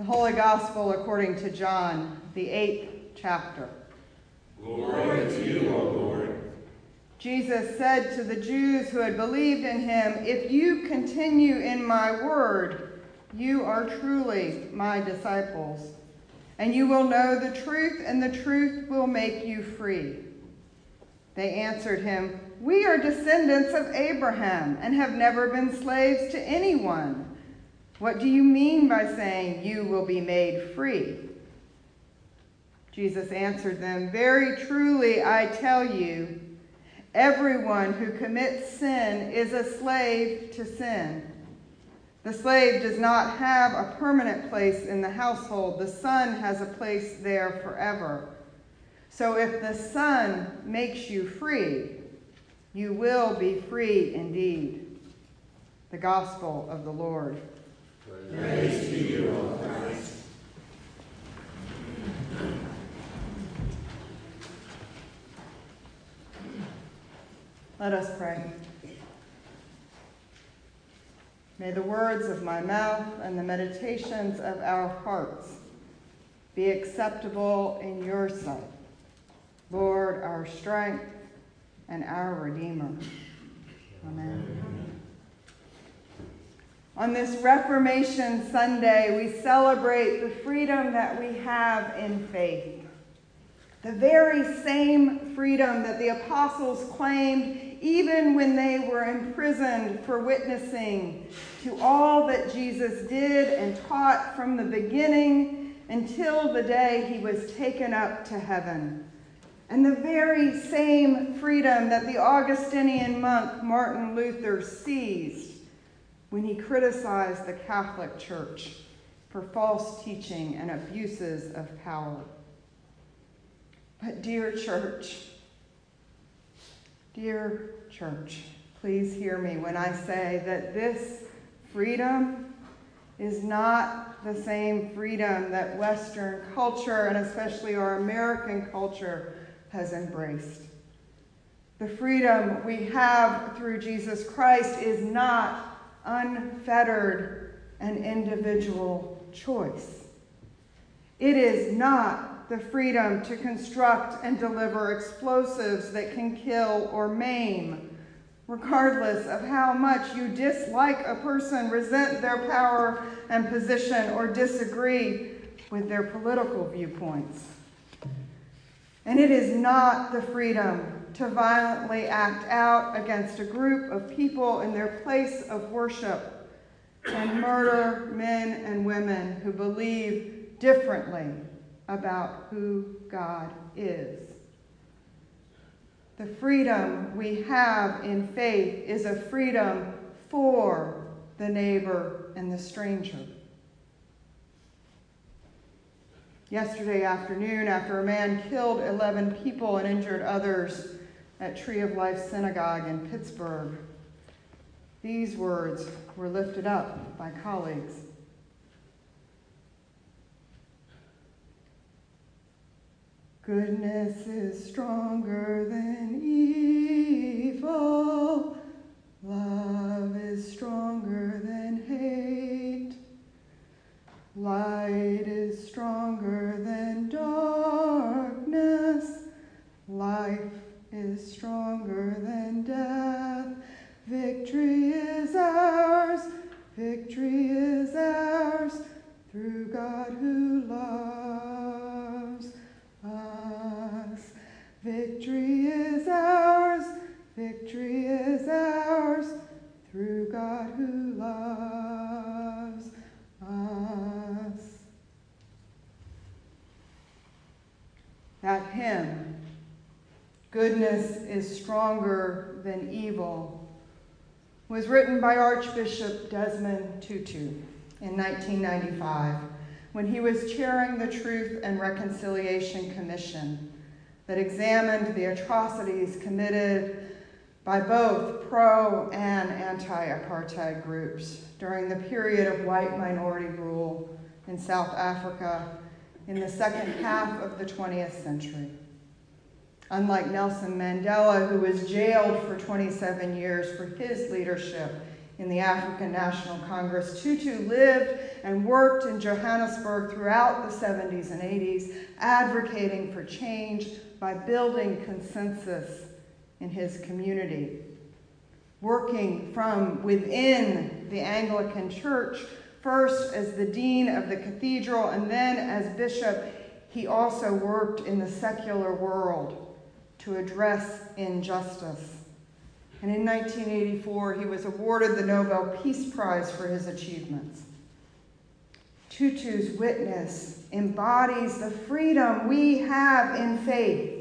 The Holy Gospel according to John, the eighth chapter. Glory to you, O Lord. Jesus said to the Jews who had believed in him, If you continue in my word, you are truly my disciples, and you will know the truth, and the truth will make you free. They answered him, We are descendants of Abraham and have never been slaves to anyone. What do you mean by saying you will be made free? Jesus answered them, Very truly I tell you, everyone who commits sin is a slave to sin. The slave does not have a permanent place in the household, the son has a place there forever. So if the Son makes you free, you will be free indeed. The Gospel of the Lord. Praise to you, O Christ. Let us pray. May the words of my mouth and the meditations of our hearts be acceptable in your sight, Lord, our strength and our Redeemer. Amen. On this Reformation Sunday, we celebrate the freedom that we have in faith. The very same freedom that the apostles claimed even when they were imprisoned for witnessing to all that Jesus did and taught from the beginning until the day he was taken up to heaven. And the very same freedom that the Augustinian monk Martin Luther seized when he criticized the Catholic Church for false teaching and abuses of power. But, dear church, dear church, please hear me when I say that this freedom is not the same freedom that Western culture, and especially our American culture, has embraced. The freedom we have through Jesus Christ is not unfettered and individual choice. It is not the freedom to construct and deliver explosives that can kill or maim, regardless of how much you dislike a person, resent their power and position, or disagree with their political viewpoints. And it is not the freedom to violently act out against a group of people in their place of worship and murder men and women who believe differently about who God is. The freedom we have in faith is a freedom for the neighbor and the stranger. Yesterday afternoon, after a man killed 11 people and injured others at Tree of Life Synagogue in Pittsburgh, these words were lifted up by colleagues. Goodness is stronger than evil. Love Goodness is stronger than evil, was written by Archbishop Desmond Tutu in 1995 when he was chairing the Truth and Reconciliation Commission that examined the atrocities committed by both pro and anti apartheid groups during the period of white minority rule in South Africa in the second half of the 20th century. Unlike Nelson Mandela, who was jailed for 27 years for his leadership in the African National Congress. Tutu lived and worked in Johannesburg throughout the 70s and 80s, advocating for change by building consensus in his community. Working from within the Anglican Church, first as the dean of the cathedral and then as bishop, he also worked in the secular world to address injustice. And in 1984, he was awarded the Nobel Peace Prize for his achievements. Tutu's witness embodies the freedom we have in faith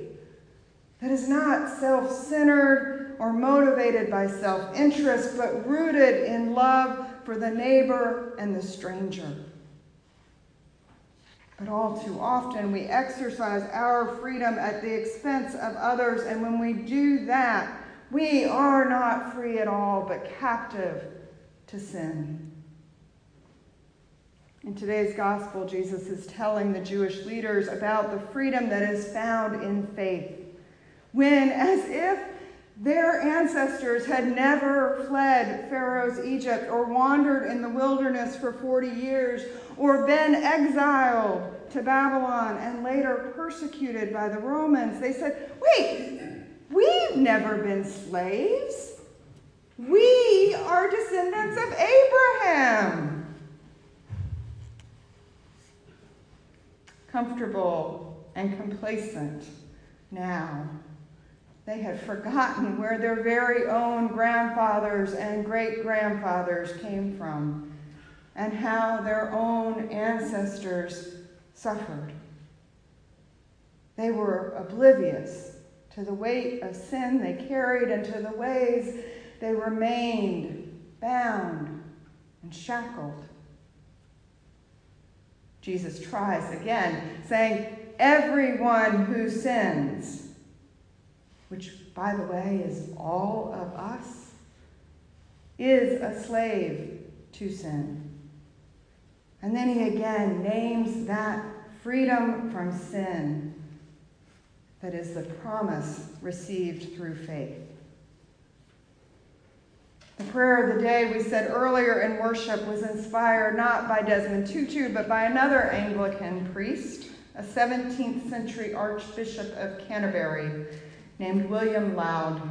that is not self centered or motivated by self interest, but rooted in love for the neighbor and the stranger. But all too often, we exercise our freedom at the expense of others, and when we do that, we are not free at all, but captive to sin. In today's gospel, Jesus is telling the Jewish leaders about the freedom that is found in faith. When, as if their ancestors had never fled Pharaoh's Egypt or wandered in the wilderness for 40 years or been exiled to Babylon and later persecuted by the Romans, they said, Wait, we've never been slaves. We are descendants of Abraham. Comfortable and complacent now they had forgotten where their very own grandfathers and great grandfathers came from and how their own ancestors suffered. They were oblivious to the weight of sin they carried and to the ways they remained bound and shackled. Jesus tries again, saying, Everyone who sins which, by the way, is all of us, is a slave to sin. And then he again names that freedom from sin that is the promise received through faith. The prayer of the day we said earlier in worship was inspired not by Desmond Tutu, but by another Anglican priest, a 17th century Archbishop of Canterbury named William Laud.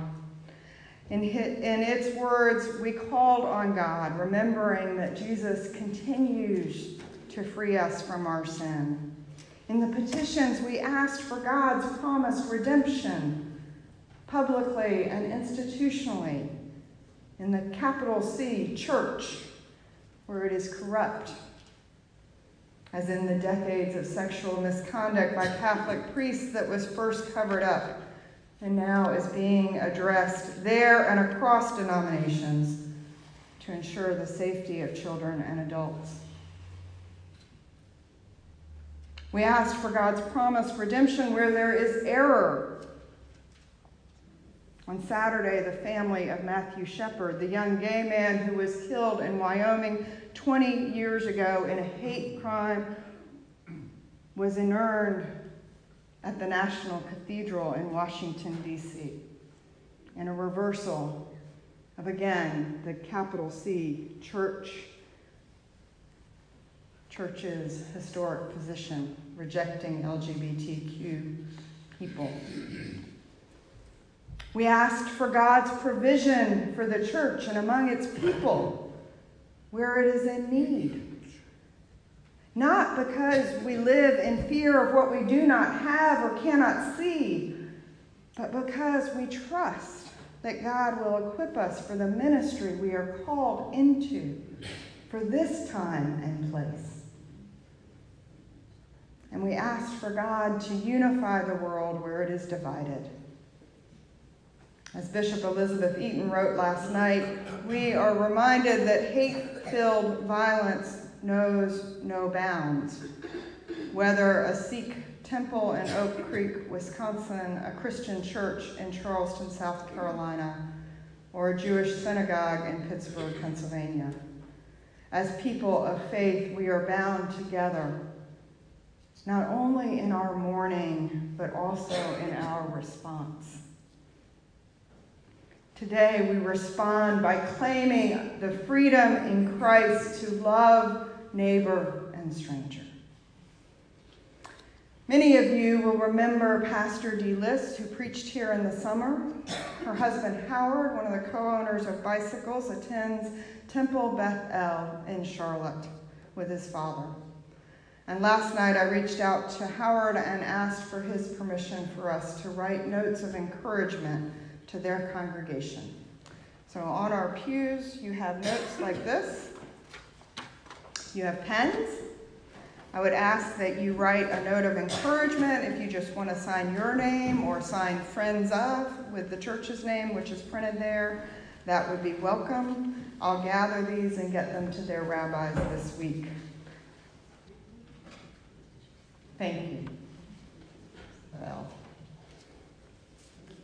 In, in its words, we called on God, remembering that Jesus continues to free us from our sin. In the petitions, we asked for God's promised redemption, publicly and institutionally, in the capital C, church, where it is corrupt, as in the decades of sexual misconduct by Catholic priests that was first covered up and now is being addressed there and across denominations to ensure the safety of children and adults. We asked for God's promised redemption where there is error. On Saturday, the family of Matthew Shepard, the young gay man who was killed in Wyoming 20 years ago in a hate crime, was inurned at the National Cathedral in Washington, D.C., and a reversal of, again, the capital C church, church's historic position rejecting LGBTQ people. We asked for God's provision for the church and among its people where it is in need. Not because we live in fear of what we do not have or cannot see, but because we trust that God will equip us for the ministry we are called into for this time and place. And we ask for God to unify the world where it is divided. As Bishop Elizabeth Eaton wrote last night, we are reminded that hate filled violence knows no bounds. Whether a Sikh temple in Oak Creek, Wisconsin, a Christian church in Charleston, South Carolina, or a Jewish synagogue in Pittsburgh, Pennsylvania. As people of faith, we are bound together, not only in our mourning, but also in our response. Today we respond by claiming the freedom in Christ to love neighbor and stranger. Many of you will remember Pastor D. List, who preached here in the summer. Her husband Howard, one of the co owners of Bicycles, attends Temple Beth El in Charlotte with his father. And last night I reached out to Howard and asked for his permission for us to write notes of encouragement to their congregation. So on our pews, you have notes like this. You have pens. I would ask that you write a note of encouragement if you just want to sign your name or sign friends of with the church's name, which is printed there. That would be welcome. I'll gather these and get them to their rabbis this week. Thank you. Well.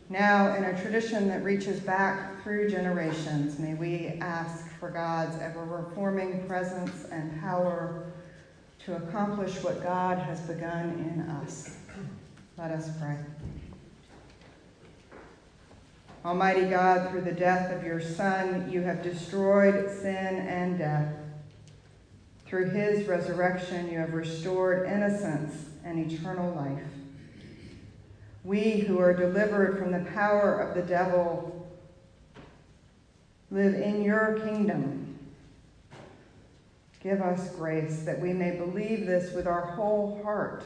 Now, in a tradition that reaches back through generations, may we ask for God's ever reforming presence and power to accomplish what God has begun in us. Let us pray. Almighty God, through the death of your Son, you have destroyed sin and death. Through his resurrection, you have restored innocence and eternal life. We who are delivered from the power of the devil live in your kingdom. Give us grace that we may believe this with our whole heart.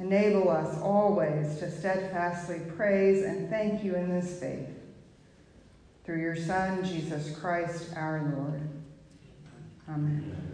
Enable us always to steadfastly praise and thank you in this faith. Through your Son, Jesus Christ, our Lord. Amen.